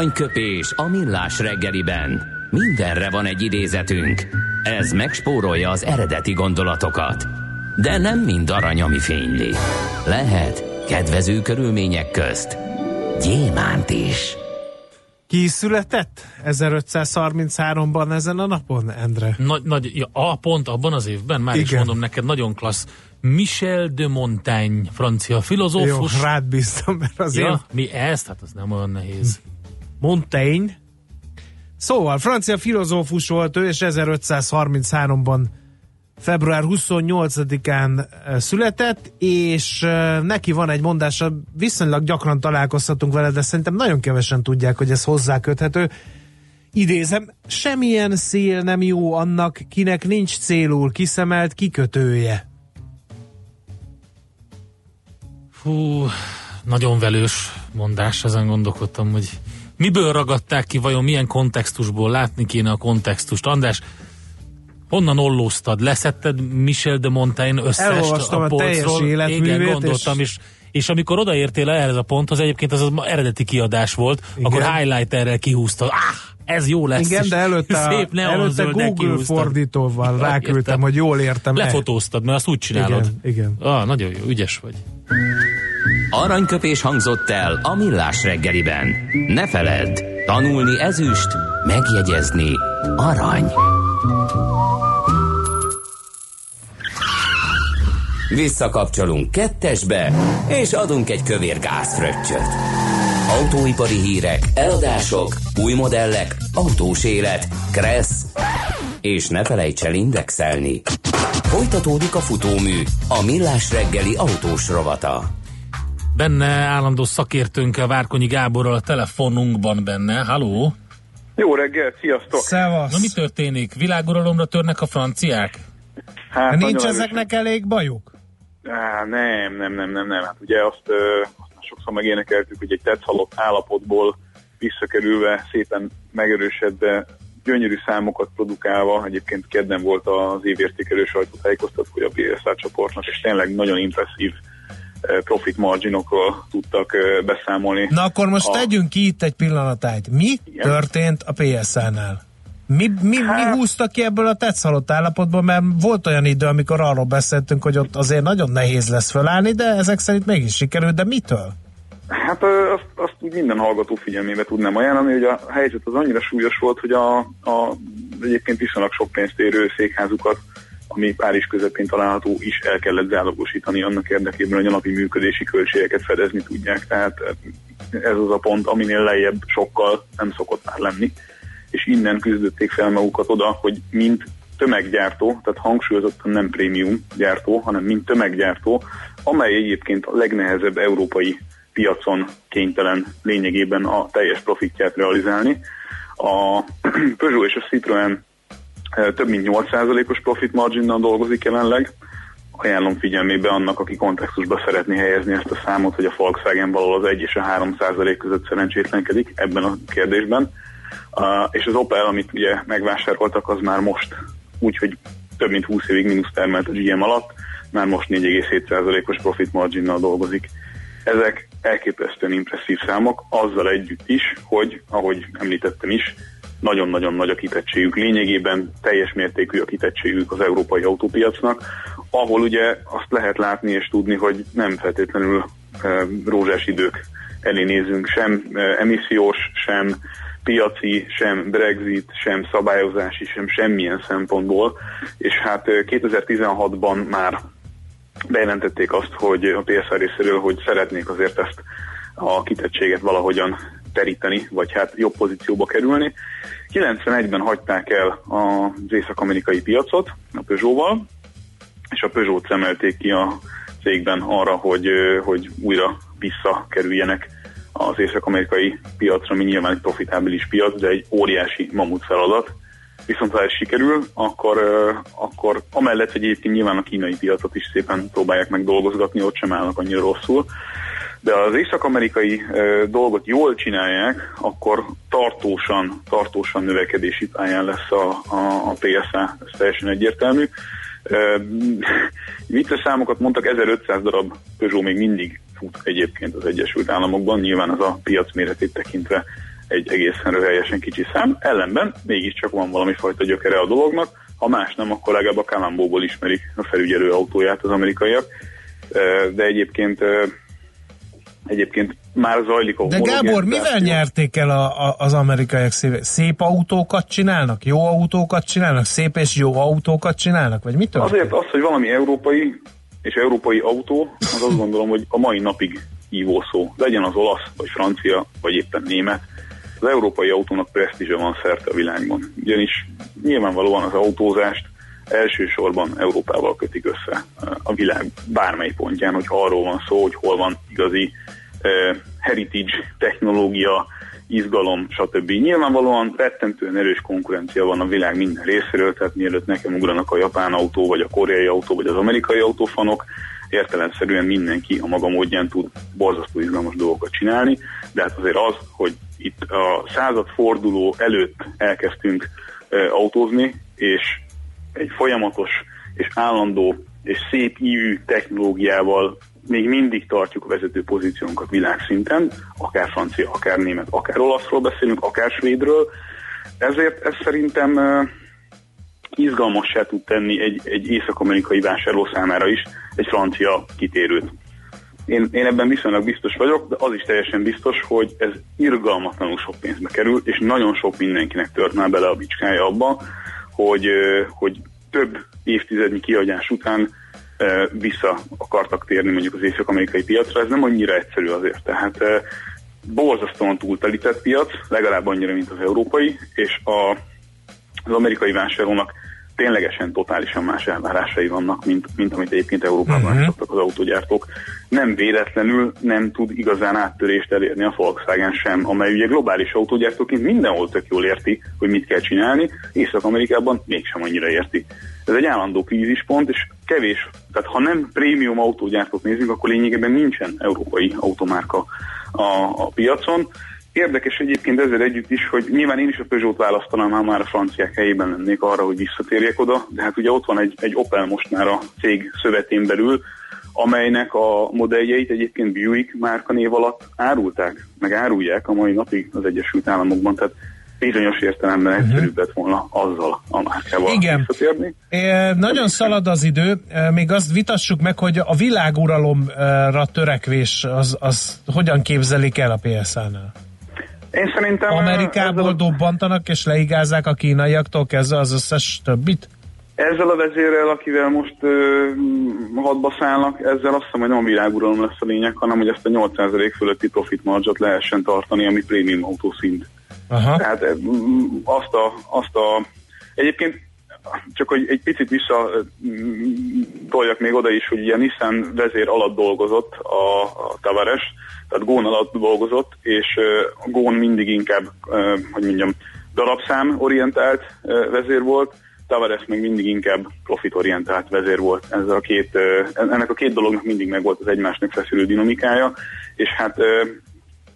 Aranyköpés a millás reggeliben. Mindenre van egy idézetünk. Ez megspórolja az eredeti gondolatokat. De nem mind arany, ami fényli. Lehet kedvező körülmények közt gyémánt is. Ki született 1533-ban ezen a napon, Endre? Nagy, nagy, ja, a pont abban az évben, már Igen. is mondom neked, nagyon klassz. Michel de Montaigne, francia Jó, filozófus. rád bíztam, mert azért ja, mi ezt? Hát az nem olyan nehéz. Montaigne. Szóval, francia filozófus volt ő, és 1533-ban február 28-án eh, született, és eh, neki van egy mondása, viszonylag gyakran találkozhatunk vele, de szerintem nagyon kevesen tudják, hogy ez hozzá köthető. Idézem, semmilyen szél nem jó annak, kinek nincs célul kiszemelt kikötője. Fú, nagyon velős mondás, ezen gondolkodtam, hogy miből ragadták ki, vajon milyen kontextusból látni kéne a kontextust. András, honnan ollóztad? Leszetted Michel de Montaigne Elolvastam a teljes polcról? Igen, gondoltam, és... és amikor odaértél ehhez a ponthoz, egyébként az az eredeti kiadás volt, Igen. akkor highlighterrel kihúztad. Ah, ez jó lesz. Igen, és de előtte, a, szép előtte Google kihúztad. fordítóval Ja, ráküldtem, értem. hogy jól értem Lefotóztad, mert azt úgy csinálod. Igen, igen. Ah, nagyon jó, ügyes vagy. Aranyköpés hangzott el a millás reggeliben. Ne feledd, tanulni ezüst, megjegyezni arany. Visszakapcsolunk kettesbe, és adunk egy kövér gázfröccsöt. Autóipari hírek, eladások, új modellek, autós élet, kressz, és ne felejts el indexelni. Folytatódik a futómű, a millás reggeli autós rovata. Benne állandó szakértőnkkel, Várkonyi Gáborral a telefonunkban benne. Halló? Jó reggelt, sziasztok! Szevasz! Na mi történik? Világuralomra törnek a franciák? Hát Nincs nagyon ezeknek elég bajuk? Á, nem, nem, nem, nem, nem. Hát ugye azt, ö, azt sokszor megénekeltük, hogy egy tetszhalott állapotból visszakerülve, szépen megerősödve, gyönyörű számokat produkálva, egyébként kedden volt az évértékelő sajtótájékoztatója a PSA csoportnak, és tényleg nagyon impresszív profit marginokról tudtak beszámolni. Na akkor most A- tegyünk ki itt egy pillanatájt. Mi Igen. történt a PSA-nál? Mi, mi, Hát- mi húzta ki ebből a tetszhalott állapotból, mert volt olyan idő, amikor arról beszéltünk, hogy ott azért nagyon nehéz lesz fölállni, de ezek szerint mégis sikerült, de mitől? Hát azt, azt minden hallgató figyelmébe tudnám ajánlani, hogy a helyzet az annyira súlyos volt, hogy a, a egyébként viszonylag sok pénzt érő székházukat, ami Párizs közepén található, is el kellett zálogosítani annak érdekében, hogy a napi működési költségeket fedezni tudják. Tehát ez az a pont, aminél lejjebb sokkal nem szokott már lenni. És innen küzdötték fel magukat oda, hogy mint tömeggyártó, tehát hangsúlyozottan nem prémium gyártó, hanem mint tömeggyártó, amely egyébként a legnehezebb európai piacon kénytelen lényegében a teljes profitját realizálni. A (clears throat) Peugeot és a Citroën több mint 8%-os profit marginnal dolgozik jelenleg. Ajánlom figyelmébe annak, aki kontextusba szeretné helyezni ezt a számot, hogy a Volkswagen valahol az 1 és a 3% között szerencsétlenkedik ebben a kérdésben. Uh, és az Opel, amit ugye megvásároltak, az már most úgy, hogy több mint 20 évig mínusz termelt a GM alatt, már most 4,7%-os profit marginnal dolgozik. Ezek elképesztően impresszív számok, azzal együtt is, hogy, ahogy említettem is, nagyon-nagyon nagy a kitettségük. Lényegében teljes mértékű a kitettségük az európai autópiacnak, ahol ugye azt lehet látni és tudni, hogy nem feltétlenül e, rózsás idők elé nézünk, sem e, emissziós, sem piaci, sem Brexit, sem szabályozási, sem semmilyen szempontból, és hát e, 2016-ban már bejelentették azt, hogy a PSR részéről, hogy szeretnék azért ezt a kitettséget valahogyan teríteni, vagy hát jobb pozícióba kerülni. 91-ben hagyták el az észak-amerikai piacot a Peugeot-val, és a Peugeot szemelték ki a cégben arra, hogy, hogy újra visszakerüljenek az észak-amerikai piacra, ami nyilván egy profitábilis piac, de egy óriási mamut feladat. Viszont ha ez sikerül, akkor, akkor amellett, hogy egyébként nyilván a kínai piacot is szépen próbálják meg dolgozgatni, ott sem állnak annyira rosszul, de az észak-amerikai dolgot jól csinálják, akkor tartósan, tartósan növekedési pályán lesz a, a, a PSA, ez teljesen egyértelmű. Vicces számokat mondtak, 1500 darab Peugeot még mindig fut egyébként az Egyesült Államokban, nyilván az a piac méretét tekintve egy egészen röhelyesen kicsi szám, ellenben mégiscsak van valami fajta gyökere a dolognak, ha más nem, akkor legalább a Kalambóból ismerik a felügyelő autóját az amerikaiak, de egyébként egyébként már zajlik a De Gábor, mivel nyerték el a, a, az amerikaiak szívét? Szép autókat csinálnak? Jó autókat csinálnak? Szép és jó autókat csinálnak? Vagy mit? Azért az, hogy valami európai és európai autó, az azt gondolom, hogy a mai napig hívó szó. Legyen az olasz, vagy francia, vagy éppen német. Az európai autónak presztízse van szerte a világban. Ugyanis nyilvánvalóan az autózást elsősorban Európával kötik össze a világ bármely pontján, hogy arról van szó, hogy hol van igazi uh, heritage, technológia, izgalom, stb. Nyilvánvalóan rettentően erős konkurencia van a világ minden részéről, tehát mielőtt nekem ugranak a japán autó, vagy a koreai autó, vagy az amerikai autófanok, értelemszerűen mindenki a maga módján tud borzasztó izgalmas dolgokat csinálni, de hát azért az, hogy itt a század forduló előtt elkezdtünk autózni, és egy folyamatos és állandó és szép ívű technológiával még mindig tartjuk vezető pozíciónkat világszinten, akár francia, akár német, akár olaszról beszélünk, akár svédről. Ezért ez szerintem izgalmassá tud tenni egy, egy észak-amerikai vásárló számára is egy francia kitérőt. Én, én ebben viszonylag biztos vagyok, de az is teljesen biztos, hogy ez irgalmatlanul sok pénzbe kerül, és nagyon sok mindenkinek tört már bele a bicskája abba, hogy, hogy több évtizednyi kiadás után vissza akartak térni mondjuk az észak-amerikai piacra, ez nem annyira egyszerű azért. Tehát borzasztóan túltelített piac, legalább annyira, mint az európai, és a, az amerikai vásárlónak ténylegesen totálisan más elvárásai vannak, mint, mint amit egyébként Európában uh-huh. szoktak az autógyártók. Nem véletlenül nem tud igazán áttörést elérni a Volkswagen sem, amely ugye globális autógyártóként mindenhol tök jól érti, hogy mit kell csinálni, Észak-Amerikában mégsem annyira érti. Ez egy állandó krízispont, és kevés, tehát ha nem prémium autógyártót nézünk, akkor lényegében nincsen európai automárka a, a piacon. Érdekes egyébként ezzel együtt is, hogy nyilván én is a Peugeot választanám, ha már a franciák helyében lennék arra, hogy visszatérjek oda, de hát ugye ott van egy, egy Opel most már a cég szövetén belül, amelynek a modelljeit egyébként Buick márkanév alatt árulták, meg árulják a mai napig az Egyesült Államokban, tehát bizonyos értelemben uh-huh. egyszerűbb lett volna azzal a márkával Igen. visszatérni. É, nagyon szalad az idő, még azt vitassuk meg, hogy a világuralomra törekvés az, az hogyan képzelik el a PSA-nál? Én szerintem... Amerikából a... dobbantanak és leigázzák a kínaiaktól kezdve az összes többit? Ezzel a vezérrel, akivel most uh, hadba szállnak, ezzel azt hiszem, hogy nem a világuralom lesz a lényeg, hanem hogy ezt a 8% fölötti profit margot lehessen tartani, ami prémium autószint. Aha. Tehát azt a, azt a egyébként csak hogy egy picit vissza toljak még oda is, hogy ilyen Nissan vezér alatt dolgozott a, a Tavares, tehát Gón alatt dolgozott, és a Gón mindig inkább, hogy mondjam, darabszám orientált vezér volt, Tavares még mindig inkább profitorientált vezér volt. Ezzel a két, ennek a két dolognak mindig meg volt az egymásnak feszülő dinamikája, és hát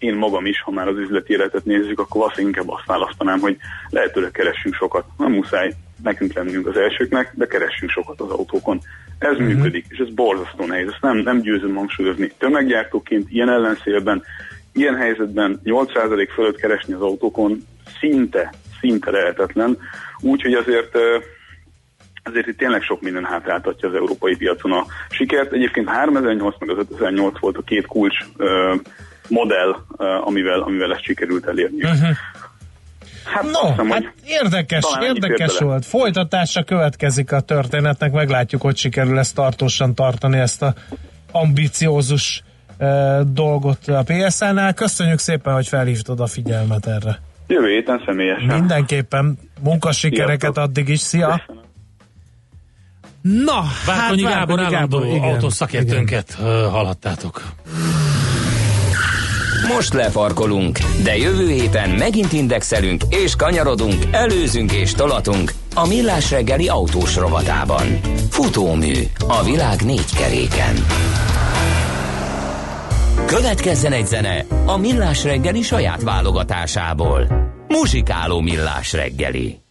én magam is, ha már az üzleti életet nézzük, akkor valószínűleg inkább azt választanám, hogy lehetőleg keressünk sokat. Nem muszáj nekünk lennünk az elsőknek, de keressünk sokat az autókon. Ez uh-huh. működik, és ez borzasztó nehéz. Ezt nem, nem győzöm hangsúlyozni. Tömeggyártóként ilyen ellenszélben, ilyen helyzetben 8% fölött keresni az autókon szinte, szinte lehetetlen. Úgyhogy azért ezért itt tényleg sok minden hátráltatja az európai piacon a sikert. Egyébként 3008 meg az 5008 volt a két kulcs modell, amivel, amivel ezt sikerült elérni. Uh-huh. Hát, no, hiszem, hát érdekes, érdekes volt. Folytatása következik a történetnek, meglátjuk, hogy sikerül ezt tartósan tartani, ezt a ambiciózus e, dolgot a PSN-nál. Köszönjük szépen, hogy felhívtad a figyelmet erre. Jövő héten személyesen. Mindenképpen munkasikereket addig is. Szia! Köszönöm. Na, Várkonyi hát Gábor állandó autószakértőnket hallhattátok. Most lefarkolunk, de jövő héten megint indexelünk és kanyarodunk, előzünk és tolatunk a Millás reggeli autós rovatában. Futómű a világ négy keréken. Következzen egy zene a Millás reggeli saját válogatásából. Muzsikáló Millás reggeli.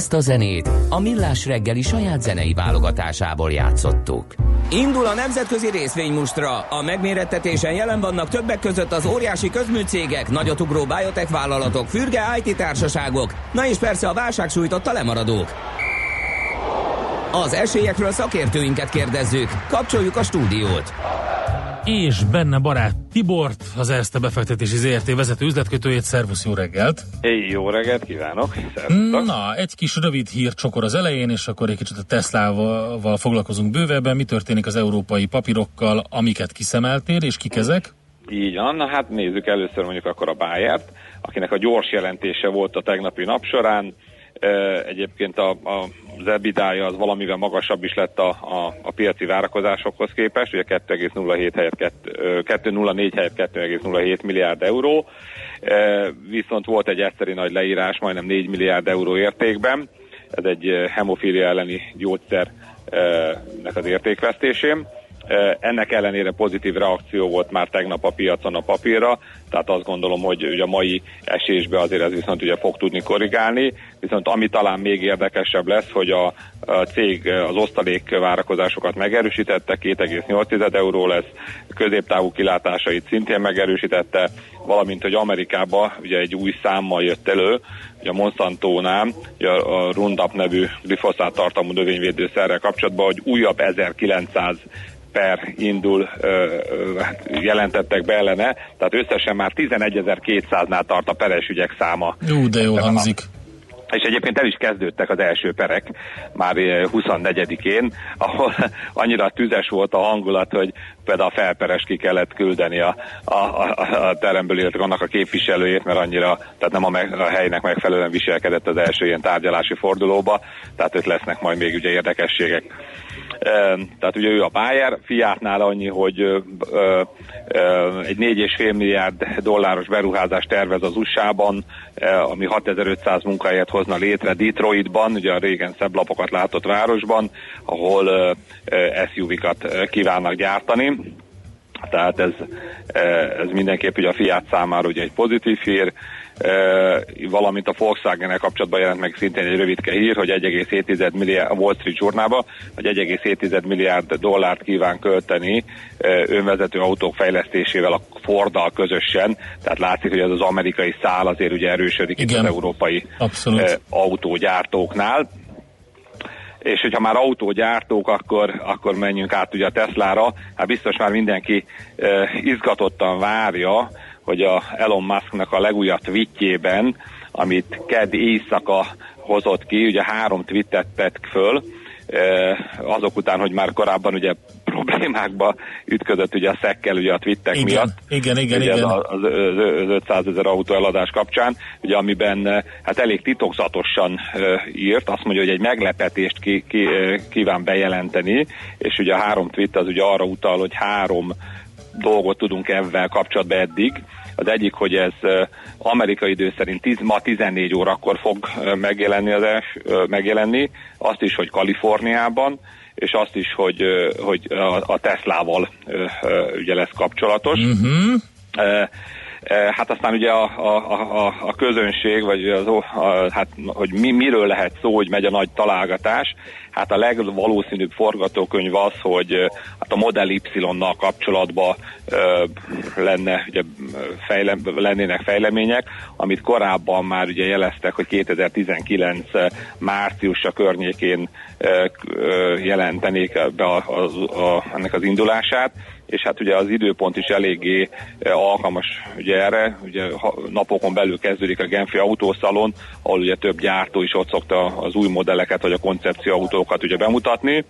Ezt a zenét a Millás reggeli saját zenei válogatásából játszottuk. Indul a nemzetközi részvénymustra. A megmérettetésen jelen vannak többek között az óriási közműcégek, nagyotugró biotech vállalatok, fürge IT társaságok, na és persze a válság sújtotta lemaradók. Az esélyekről szakértőinket kérdezzük. Kapcsoljuk a stúdiót. És benne barát Tibort, az Erste befektetési ZRT vezető üzletkötőjét. Szervusz, jó reggelt! Hey, jó reggelt kívánok! Szervusztok. Na, egy kis rövid hír csokor az elején, és akkor egy kicsit a Teslával foglalkozunk bővebben. Mi történik az európai papírokkal, amiket kiszemeltél, és kik ezek? Így van, na hát nézzük először mondjuk akkor a Bayert, akinek a gyors jelentése volt a tegnapi nap során. Egyébként a, a, az EBITDA-ja az valamivel magasabb is lett a, a, a piaci várakozásokhoz képest, ugye 2,07 helyett 2,04 helyett 2,07 milliárd euró, viszont volt egy egyszeri nagy leírás, majdnem 4 milliárd euró értékben, ez egy hemofília elleni gyógyszernek az értékvesztésén. Ennek ellenére pozitív reakció volt már tegnap a piacon a papírra, tehát azt gondolom, hogy ugye a mai esésbe azért ez viszont ugye fog tudni korrigálni, viszont ami talán még érdekesebb lesz, hogy a, a cég az osztalék várakozásokat megerősítette, 2,8 euró lesz, középtávú kilátásait szintén megerősítette, valamint, hogy Amerikába ugye egy új számmal jött elő, ugye a Monsanto-nál, ugye a Roundup nevű glifoszát tartalmú növényvédőszerrel kapcsolatban, hogy újabb 1900 per indul, hát jelentettek be ellene, tehát összesen már 11.200-nál tart a peres ügyek száma. Jó, de jól hangzik. És egyébként el is kezdődtek az első perek már 24-én, ahol (laughs) annyira tüzes volt a hangulat, hogy például a felperes ki kellett küldeni a, a, a, a teremből, illetve annak a képviselőjét, mert annyira, tehát nem a, meg, a helynek megfelelően viselkedett az első ilyen tárgyalási fordulóba, tehát itt lesznek majd még ugye érdekességek. Tehát ugye ő a Bayer, Fiatnál annyi, hogy egy 4,5 milliárd dolláros beruházást tervez az USA-ban, ami 6500 munkahelyet hozna létre Detroitban, ugye a régen szebb lapokat látott városban, ahol SUV-kat kívánnak gyártani. Tehát ez, ez mindenképp ugye a Fiat számára ugye egy pozitív hír, valamint a volkswagen kapcsolatban jelent meg szintén egy rövidke hír, hogy 1,7 milliárd, a Wall Street Journalba, hogy 1,7 milliárd dollárt kíván költeni önvezető autók fejlesztésével a Forddal közösen, tehát látszik, hogy ez az amerikai szál azért ugye erősödik Igen. itt az európai Abszolút. autógyártóknál és hogyha már autógyártók, akkor, akkor menjünk át ugye a Teslára. Hát biztos már mindenki izgatottan várja, hogy a Elon Musknak a legújabb tweetjében, amit ked éjszaka hozott ki, ugye három tweetet tett föl, azok után, hogy már korábban ugye problémákba ütközött ugye a szekkel ugye a twittek Igen, miatt. igen, igen, ugye igen. Az, az, az 500 ezer autó eladás kapcsán, ugye amiben hát elég titokzatosan írt, azt mondja, hogy egy meglepetést ki, ki, kíván bejelenteni, és ugye a három tweet az ugye arra utal, hogy három dolgot tudunk ebben kapcsolatban eddig. Az egyik, hogy ez amerikai idő szerint 10, ma 14 órakor fog megjelenni, az els, megjelenni, azt is, hogy Kaliforniában, és azt is, hogy, hogy a, Teslával ugye lesz kapcsolatos. Uh-huh. Eh, eh, Hát aztán ugye a, a, a, a közönség, vagy az, a, hát, hogy mi, miről lehet szó, hogy megy a nagy találgatás, hát a legvalószínűbb forgatókönyv az, hogy eh, hát a Model Y-nal kapcsolatban ö, lenne, ugye, fejle, lennének fejlemények, amit korábban már ugye jeleztek, hogy 2019 márciusa környékén ö, ö, jelentenék be a, a, a, ennek az indulását, és hát ugye az időpont is eléggé eh, alkalmas ugye erre, ugye napokon belül kezdődik a Genfi autószalon, ahol ugye több gyártó is ott szokta az új modelleket vagy a koncepció autókat ugye bemutatni,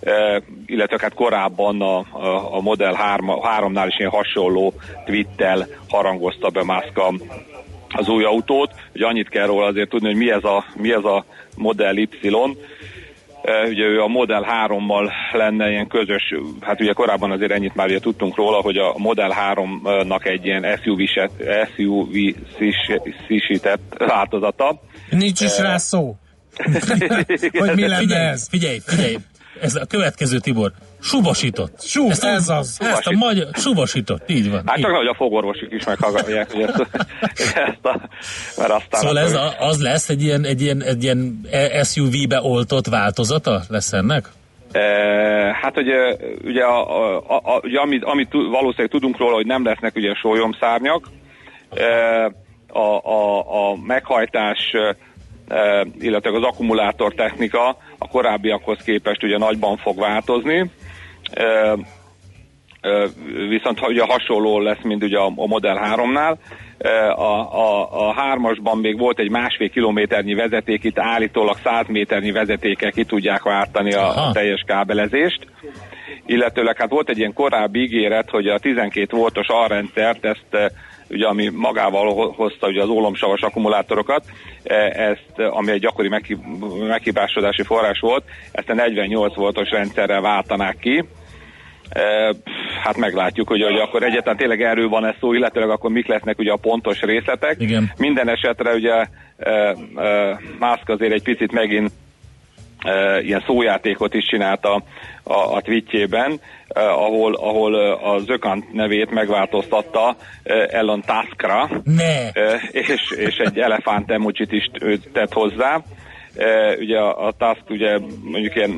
Eh, illetve hát korábban a, a, a Model 3, 3-nál is ilyen hasonló tweettel harangozta be Musk a- az új autót. Ugye annyit kell róla azért tudni, hogy mi ez a, mi ez a Model Y, ugye ő a Model 3-mal lenne ilyen közös, hát ugye korábban azért ennyit már ugye tudtunk róla, hogy a Model 3-nak egy ilyen SUV-set, SUV-szisített változata. Nincs is Eh, rá szó. (laughs) hogy mi lenne ez? Figyelj, figyelj. Ez a következő Tibor. Subosított. Sú, ezt, ez az. Ezt a magyar, subosított, így van. Hát így. csak hogy a fogorvosok is meghallgatják, hogy ezt, (laughs) (laughs) ezt a, mert aztán Szóval ez a, az lesz egy ilyen, egy ilyen, egy ilyen SUV-be oltott változata lesz ennek? E, hát ugye, ugye, a, a, a, ugye amit, amit valószínűleg tudunk róla, hogy nem lesznek ugye sólyomszárnyak. E, a, a, a meghajtás, illetve az akkumulátor technika a korábbiakhoz képest ugye nagyban fog változni. E, e, viszont ugye hasonló lesz, mint ugye a, Model 3-nál. E, A, a, a hármasban még volt egy másfél kilométernyi vezeték, itt állítólag 100 méternyi vezetékkel ki tudják váltani a, a teljes kábelezést. Illetőleg hát volt egy ilyen korábbi ígéret, hogy a 12 voltos alrendszert, ezt e, ugye ami magával ho- hozta ugye az ólomsavas akkumulátorokat, e, ezt, ami egy gyakori meghib- meghibásodási forrás volt, ezt a 48 voltos rendszerrel váltanák ki. E, Hát meglátjuk, hogy, hogy akkor egyáltalán tényleg erről van ez szó, illetőleg akkor mik lesznek ugye a pontos részletek. Igen. Minden esetre ugye e, e, Musk azért egy picit megint e, ilyen szójátékot is csinált a, a, a tweetjében, e, ahol, ahol e, az Ökant nevét megváltoztatta e, Elon Tuskra, ne. e, és, és egy elefánt emojit is tett hozzá. E, ugye a, a Tusk ugye mondjuk ilyen,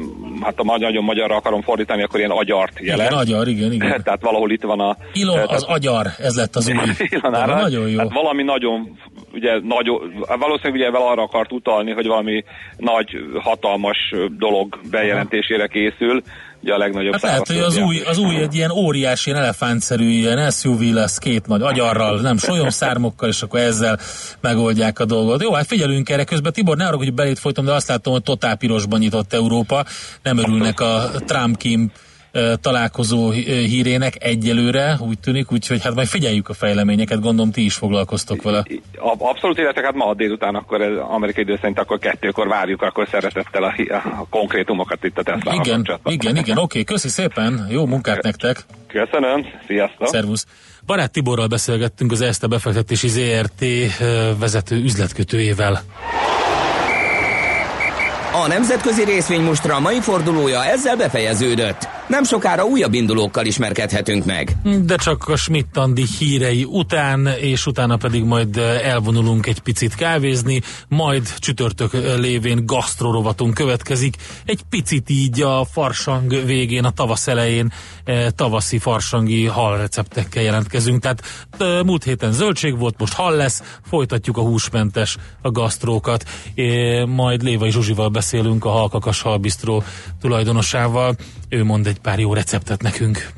hát a magyar, nagyon magyarra akarom fordítani, akkor ilyen agyart jelent. Igen, agyar, igen, igen. (laughs) Tehát valahol itt van a... Ilon e, az agyar, ez lett az új. (laughs) Ilon Neve, Ára. Nagyon jó. Hát valami nagyon, ugye, nagyon, valószínűleg ugye ezzel arra akart utalni, hogy valami nagy, hatalmas dolog bejelentésére készül, ugye a legnagyobb Hát lehet, hogy az új, az új egy ilyen óriási, ilyen elefántszerű ilyen SUV lesz két nagy agyarral, nem solyomszármokkal, és akkor ezzel megoldják a dolgot. Jó, hát figyelünk erre. Közben Tibor, ne arra, hogy belét folytom, de azt látom, hogy totál pirosban nyitott Európa. Nem örülnek a Trump-Kim találkozó hírének egyelőre, úgy tűnik, úgyhogy hát majd figyeljük a fejleményeket, gondolom ti is foglalkoztok vele. A- Abszolút, illetve hát ma délután akkor ez amerikai idő szerint akkor kettőkor várjuk, akkor szeretettel a, a konkrétumokat itt a tesla Igen, igen, igen, oké, köszi szépen, jó munkát nektek! Köszönöm, sziasztok! Szervusz! Barát Tiborral beszélgettünk az ESZTE befektetési ZRT vezető üzletkötőjével. A nemzetközi részvénymustra mai fordulója ezzel befejeződött. Nem sokára újabb indulókkal ismerkedhetünk meg. De csak a Schmidt-Andi hírei után, és utána pedig majd elvonulunk egy picit kávézni, majd csütörtök lévén gasztrorovatunk következik. Egy picit így a farsang végén, a tavasz elején eh, tavaszi farsangi hal receptekkel jelentkezünk. Tehát eh, múlt héten zöldség volt, most hal lesz, folytatjuk a húsmentes a gasztrókat. Eh, Majd Lévai Zsuzsival beszélünk a Halkakas Halbistró tulajdonosával. Ő mond egy pár jó receptet nekünk.